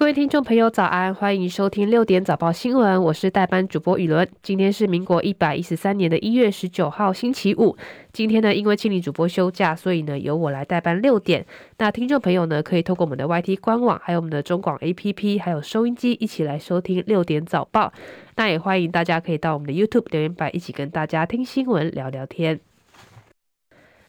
各位听众朋友，早安！欢迎收听六点早报新闻，我是代班主播雨伦。今天是民国一百一十三年的一月十九号，星期五。今天呢，因为庆龄主播休假，所以呢，由我来代班六点。那听众朋友呢，可以透过我们的 YT 官网，还有我们的中广 APP，还有收音机，一起来收听六点早报。那也欢迎大家可以到我们的 YouTube 留言板，一起跟大家听新闻、聊聊天。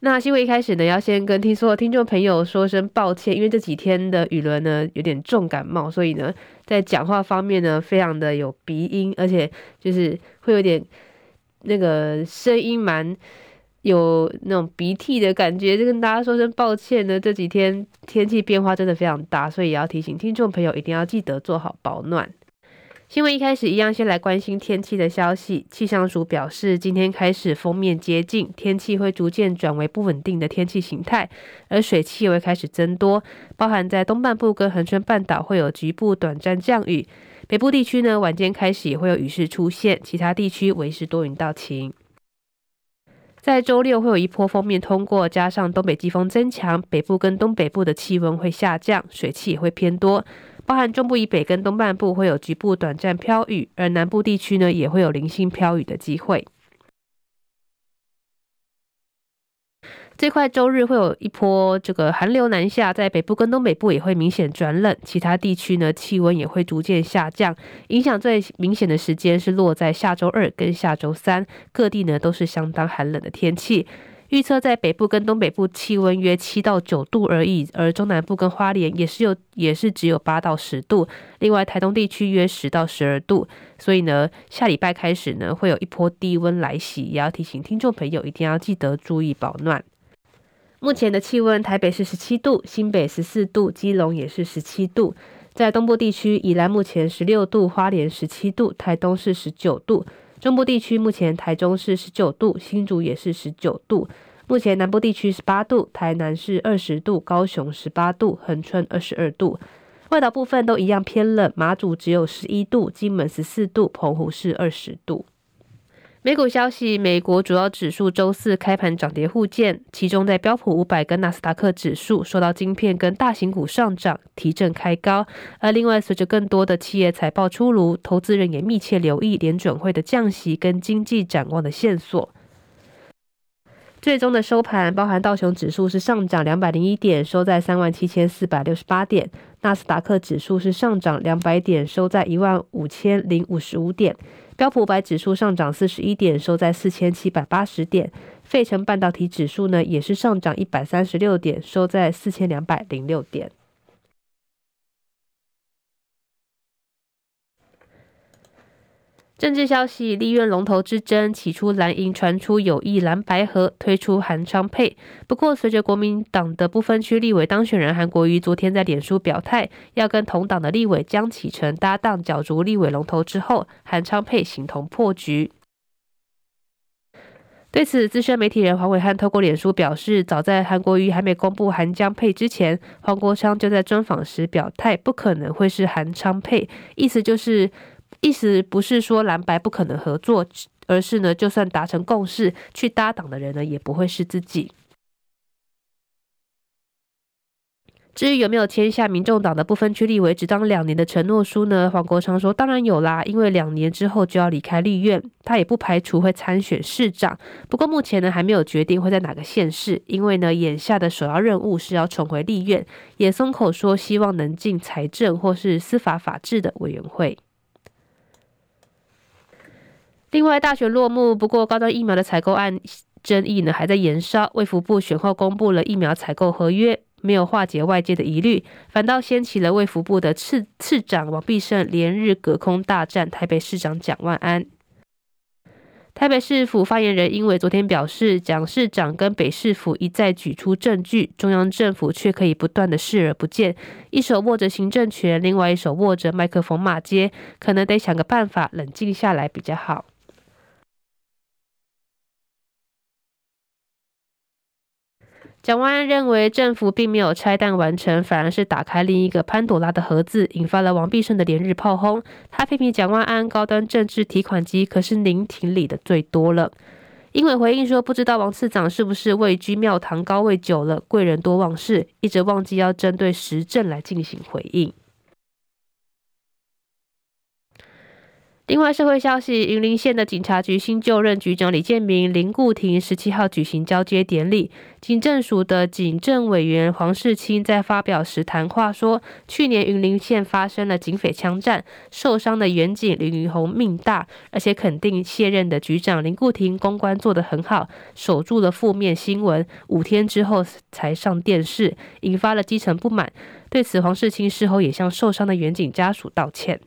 那新闻一开始呢，要先跟听说听众朋友说声抱歉，因为这几天的雨伦呢有点重感冒，所以呢在讲话方面呢非常的有鼻音，而且就是会有点那个声音蛮有那种鼻涕的感觉，就跟大家说声抱歉呢。这几天天气变化真的非常大，所以也要提醒听众朋友一定要记得做好保暖。新闻一开始一样，先来关心天气的消息。气象署表示，今天开始锋面接近，天气会逐渐转为不稳定的天气形态，而水汽也会开始增多，包含在东半部跟恒春半岛会有局部短暂降雨。北部地区呢，晚间开始也会有雨势出现，其他地区维持多云到晴。在周六会有一波锋面通过，加上东北季风增强，北部跟东北部的气温会下降，水汽也会偏多。包含中部以北跟东半部会有局部短暂飘雨，而南部地区呢也会有零星飘雨的机会。这块周日会有一波这个寒流南下，在北部跟东北部也会明显转冷，其他地区呢气温也会逐渐下降。影响最明显的时间是落在下周二跟下周三，各地呢都是相当寒冷的天气。预测在北部跟东北部气温约七到九度而已，而中南部跟花莲也是有，也是只有八到十度。另外，台东地区约十到十二度。所以呢，下礼拜开始呢，会有一波低温来袭，也要提醒听众朋友一定要记得注意保暖。目前的气温，台北是十七度，新北十四度，基隆也是十七度。在东部地区，宜兰目前十六度，花莲十七度，台东是十九度。中部地区目前台中是十九度，新竹也是十九度。目前南部地区十八度，台南是二十度，高雄十八度，恒春二十二度。外岛部分都一样偏冷，马祖只有十一度，金门十四度，澎湖是二十度。美股消息，美国主要指数周四开盘涨跌互见，其中在标普五百跟纳斯达克指数受到晶片跟大型股上涨提振开高，而另外随着更多的企业财报出炉，投资人也密切留意联准会的降息跟经济展望的线索。最终的收盘，包含道琼指数是上涨两百零一点，收在三万七千四百六十八点；纳斯达克指数是上涨两百点，收在一万五千零五十五点。标普五百指数上涨四十一点，收在四千七百八十点。费城半导体指数呢，也是上涨一百三十六点，收在四千两百零六点。政治消息，立院龙头之争，起初蓝营传出有意蓝白合推出韩昌配，不过随着国民党的不分区立委当选人韩国瑜昨天在脸书表态，要跟同党的立委江启臣搭档角逐立委龙头之后，韩昌配形同破局。对此，资深媒体人黄伟汉透过脸书表示，早在韩国瑜还没公布韩江配之前，黄国昌就在专访时表态，不可能会是韩昌配，意思就是。意思不是说蓝白不可能合作，而是呢，就算达成共识，去搭档的人呢，也不会是自己。至于有没有签下民众党的不分区立委只当两年的承诺书呢？黄国昌说，当然有啦，因为两年之后就要离开立院，他也不排除会参选市长。不过目前呢，还没有决定会在哪个县市，因为呢，眼下的首要任务是要重回立院，也松口说希望能进财政或是司法法制的委员会。另外，大选落幕，不过高端疫苗的采购案争议呢还在延烧。卫福部选后公布了疫苗采购合约，没有化解外界的疑虑，反倒掀起了卫福部的次次长王必胜连日隔空大战台北市长蒋万安。台北市府发言人因为昨天表示，蒋市长跟北市府一再举出证据，中央政府却可以不断的视而不见，一手握着行政权，另外一手握着麦克风骂街，可能得想个办法冷静下来比较好。蒋万安认为政府并没有拆弹完成，反而是打开另一个潘朵拉的盒子，引发了王必胜的连日炮轰。他批评蒋万安高端政治提款机可是您挺里的最多了。英伟回应说：“不知道王次长是不是位居庙堂高位久了，贵人多忘事，一直忘记要针对时政来进行回应。”另外，社会消息，云林县的警察局新就任局长李建明、林固廷十七号举行交接典礼。警政署的警政委员黄世清在发表时谈话说，去年云林县发生了警匪枪战，受伤的员警林云宏命大，而且肯定卸任的局长林固廷公关做得很好，守住了负面新闻，五天之后才上电视，引发了基层不满。对此，黄世清事后也向受伤的员警家属道歉。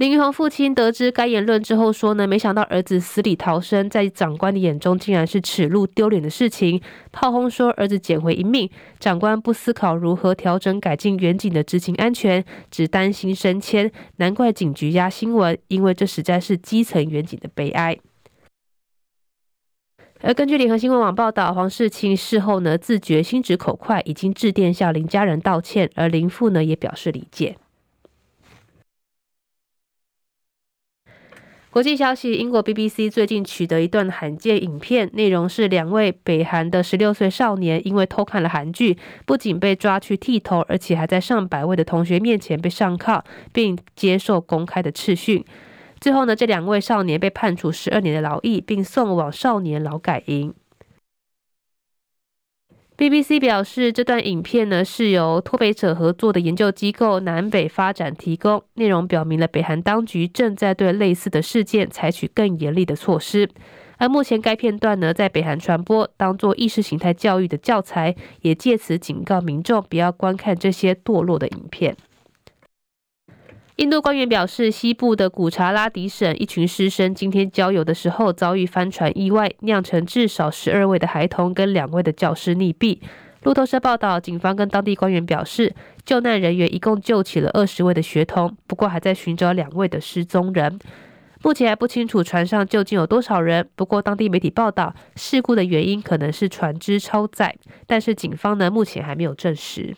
林云宏父亲得知该言论之后说呢，没想到儿子死里逃生，在长官的眼中竟然是耻辱丢脸的事情，炮轰说儿子捡回一命，长官不思考如何调整改进员警的执勤安全，只担心升迁，难怪警局压新闻，因为这实在是基层员警的悲哀。而根据联合新闻网报道，黄世清事后呢自觉心直口快，已经致电向林家人道歉，而林父呢也表示理解。国际消息：英国 BBC 最近取得一段罕见影片，内容是两位北韩的十六岁少年因为偷看了韩剧，不仅被抓去剃头，而且还在上百位的同学面前被上铐，并接受公开的斥训。最后呢，这两位少年被判处十二年的劳役，并送往少年劳改营。BBC 表示，这段影片呢是由脱北者合作的研究机构南北发展提供，内容表明了北韩当局正在对类似的事件采取更严厉的措施。而目前该片段呢在北韩传播，当作意识形态教育的教材，也借此警告民众不要观看这些堕落的影片。印度官员表示，西部的古查拉迪省一群师生今天郊游的时候遭遇帆船意外，酿成至少十二位的孩童跟两位的教师溺毙。路透社报道，警方跟当地官员表示，救难人员一共救起了二十位的学童，不过还在寻找两位的失踪人。目前还不清楚船上究竟有多少人。不过当地媒体报道，事故的原因可能是船只超载，但是警方呢目前还没有证实。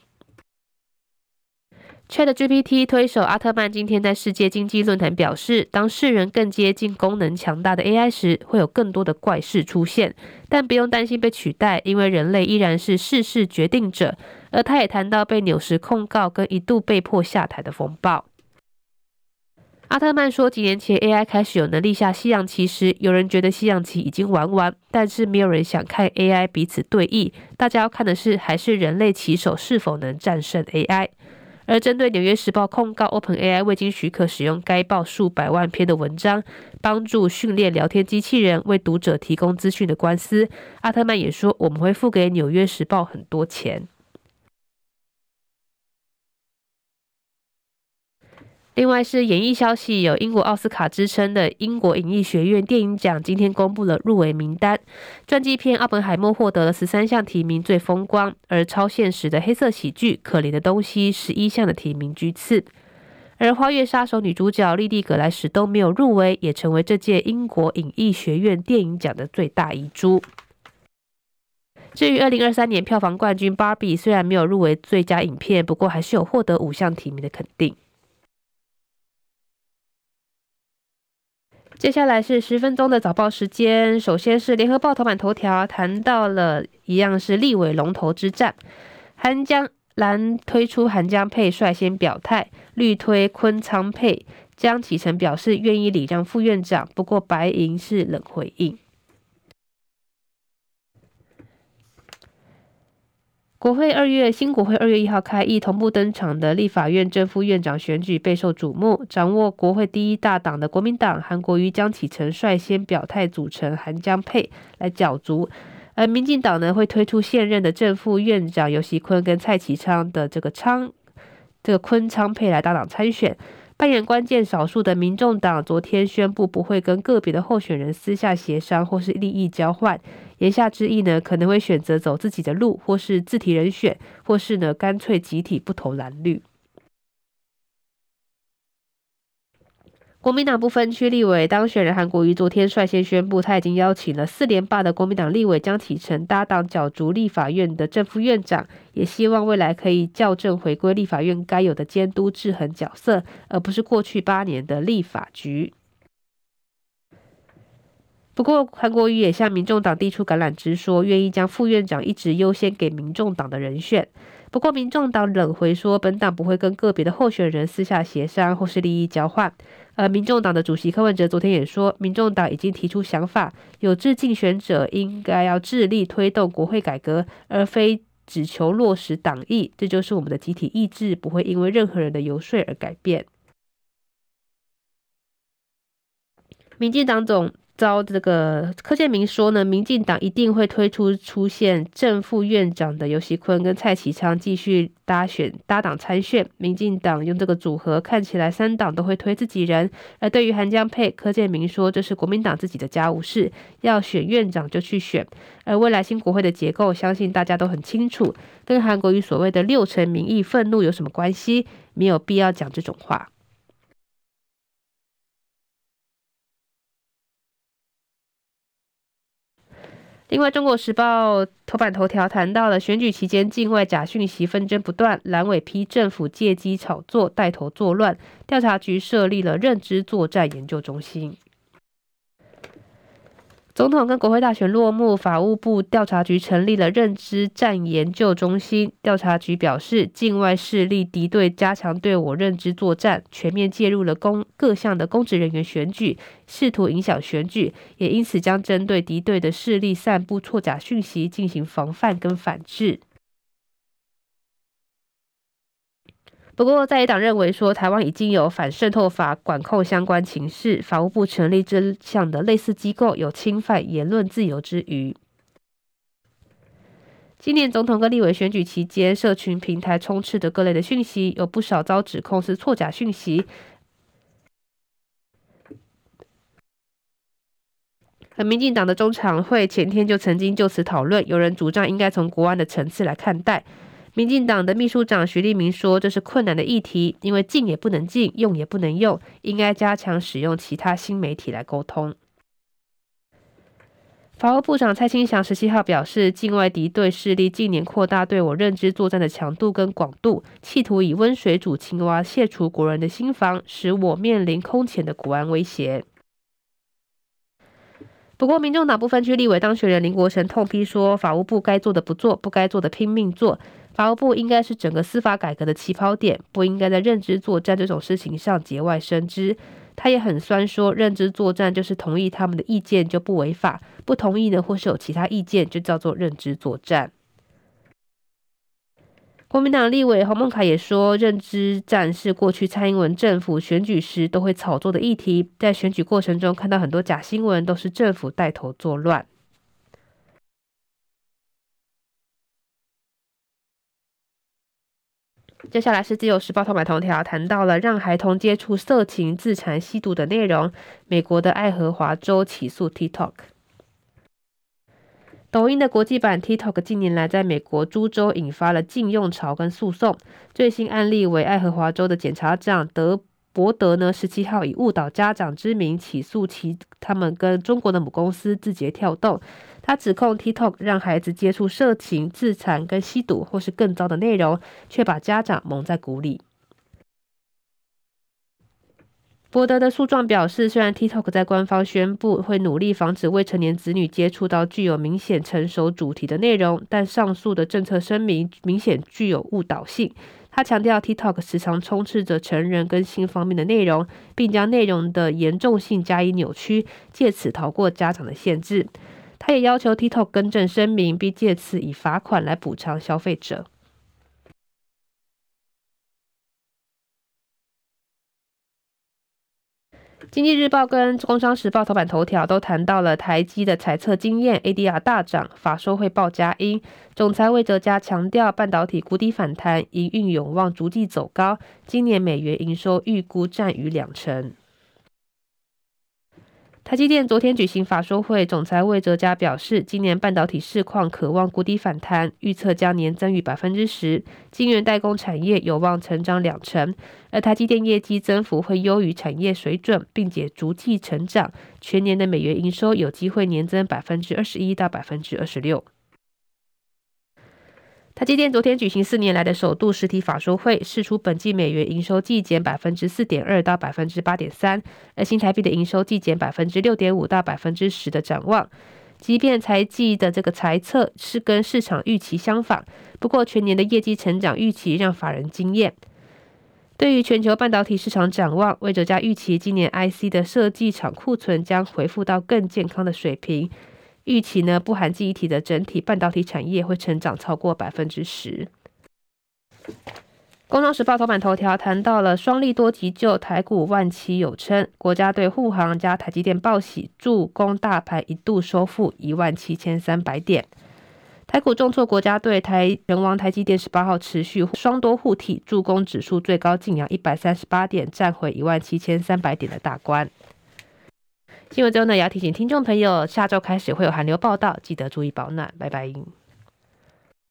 ChatGPT 推手阿特曼今天在世界经济论坛表示，当世人更接近功能强大的 AI 时，会有更多的怪事出现，但不用担心被取代，因为人类依然是世事决定者。而他也谈到被纽时控告跟一度被迫下台的风暴。阿特曼说，几年前 AI 开始有能力下西洋棋时，有人觉得西洋棋已经玩完，但是没有人想看 AI 彼此对弈，大家要看的是还是人类棋手是否能战胜 AI。而针对《纽约时报》控告 OpenAI 未经许可使用该报数百万篇的文章，帮助训练聊天机器人为读者提供资讯的官司，阿特曼也说：“我们会付给《纽约时报》很多钱。”另外是演艺消息，有英国奥斯卡之称的英国影艺学院电影奖今天公布了入围名单。传记片《奥本海默》获得了十三项提名，最风光；而超现实的黑色喜剧《可怜的东西》十一项的提名居次。而《花月杀手》女主角莉蒂·葛莱史都没有入围，也成为这届英国影艺学院电影奖的最大遗珠。至于二零二三年票房冠军《芭比》，虽然没有入围最佳影片，不过还是有获得五项提名的肯定。接下来是十分钟的早报时间。首先是联合报头版头条，谈到了一样是立委龙头之战。韩江蓝推出韩江配率先表态，绿推昆仓配。江启臣表示愿意礼让副院长，不过白银是冷回应。国会二月新国会二月一号开议，同步登场的立法院正副院长选举备受瞩目。掌握国会第一大党的国民党韩国瑜、江启臣率先表态，组成韩江配来角逐。而民进党呢，会推出现任的正副院长游锡坤跟蔡其昌的这个昌这个坤昌配来搭档参选。扮演关键少数的民众党昨天宣布不会跟个别的候选人私下协商或是利益交换，言下之意呢，可能会选择走自己的路，或是自提人选，或是呢干脆集体不投蓝绿。国民党不分区立委当选人韩国瑜昨天率先宣布，他已经邀请了四连霸的国民党立委江启臣搭档角逐立法院的正副院长，也希望未来可以校正回归立法院该有的监督制衡角色，而不是过去八年的立法局。不过，韩国瑜也向民众党递出橄榄枝，说愿意将副院长一职优先给民众党的人选。不过，民众党冷回说，本党不会跟个别的候选人私下协商或是利益交换。而民众党的主席柯文哲昨天也说，民众党已经提出想法，有志竞选者应该要致力推动国会改革，而非只求落实党意。这就是我们的集体意志，不会因为任何人的游说而改变。民进党总召这个柯建铭说呢，民进党一定会推出出现正副院长的游锡堃跟蔡其昌继续搭选搭档参选。民进党用这个组合看起来三党都会推自己人。而对于韩江佩，柯建铭说这是国民党自己的家务事，要选院长就去选。而未来新国会的结构，相信大家都很清楚，跟韩国瑜所谓的六成民意愤怒有什么关系？没有必要讲这种话。另外，《中国时报》头版头条谈到了选举期间境外假讯息纷争不断，蓝委批政府借机炒作，带头作乱，调查局设立了认知作战研究中心。总统跟国会大选落幕，法务部调查局成立了认知战研究中心。调查局表示，境外势力敌对加强对我认知作战，全面介入了公各项的公职人员选举，试图影响选举，也因此将针对敌对的势力散布错假讯息进行防范跟反制。不过，在野党认为说，台湾已经有反渗透法管控相关情势，法务部成立这项的类似机构，有侵犯言论自由之余。今年总统跟立委选举期间，社群平台充斥着各类的讯息，有不少遭指控是错假讯息。而民进党的中常会前天就曾经就此讨论，有人主张应该从国安的层次来看待。民进党的秘书长徐立明说：“这是困难的议题，因为禁也不能禁，用也不能用，应该加强使用其他新媒体来沟通。”法务部长蔡清祥十七号表示，境外敌对势力近年扩大对我认知作战的强度跟广度，企图以温水煮青蛙，卸除国人的心防，使我面临空前的国安威胁。不过，民众党不分区立委当选人林国成痛批说：“法务部该做的不做，不该做的拼命做。”法务部应该是整个司法改革的起跑点，不应该在认知作战这种事情上节外生枝。他也很酸说，认知作战就是同意他们的意见就不违法，不同意呢或是有其他意见就叫做认知作战。国民党立委洪孟凯也说，认知战是过去蔡英文政府选举时都会炒作的议题，在选举过程中看到很多假新闻，都是政府带头作乱。接下来是自由时报头版头条，谈到了让孩童接触色情、自残、吸毒的内容。美国的爱荷华州起诉 TikTok。抖音的国际版 TikTok 近年来在美国诸州引发了禁用潮跟诉讼。最新案例为爱荷华州的检察长德伯德呢，十七号以误导家长之名起诉其他们跟中国的母公司字节跳动。他指控 TikTok 让孩子接触色情、自残跟吸毒，或是更糟的内容，却把家长蒙在鼓里。博德的诉状表示，虽然 TikTok 在官方宣布会努力防止未成年子女接触到具有明显成熟主题的内容，但上述的政策声明明显具有误导性。他强调，TikTok 时常充斥着成人跟性方面的内容，并将内容的严重性加以扭曲，借此逃过家长的限制。他也要求 TikTok 更正声明，并借此以罚款来补偿消费者。经济日报跟工商时报头版头条都谈到了台积的财测经验，ADR 大涨，法说会报佳音。总裁魏哲嘉强调，半导体谷底反弹，营运有望逐季走高，今年美元营收预估占逾两成。台积电昨天举行法说会，总裁魏哲嘉表示，今年半导体市况渴望谷底反弹，预测将年增逾百分之十，晶圆代工产业有望成长两成，而台积电业绩增幅会优于产业水准，并且逐季成长，全年的美元营收有机会年增百分之二十一到百分之二十六。台积电昨天举行四年来的首度实体法说会，释出本季美元营收季减百分之四点二到百分之八点三，而新台币的营收季减百分之六点五到百分之十的展望。即便财季的这个财测是跟市场预期相仿，不过全年的业绩成长预期让法人惊艳。对于全球半导体市场展望，魏哲家预期今年 IC 的设计厂库存将恢复到更健康的水平。预期呢，不含记忆体的整体半导体产业会成长超过百分之十。工商时报头版头条谈到了双利多急救，台股万七有称，国家队护航加台积电报喜，助攻大盘一度收复一万七千三百点。台股重挫，国家队台人王台积电十八号持续双多护体，助攻指数最高晋扬一百三十八点，站回一万七千三百点的大关。新闻之后呢，也要提醒听众朋友，下周开始会有寒流报道，记得注意保暖。拜拜。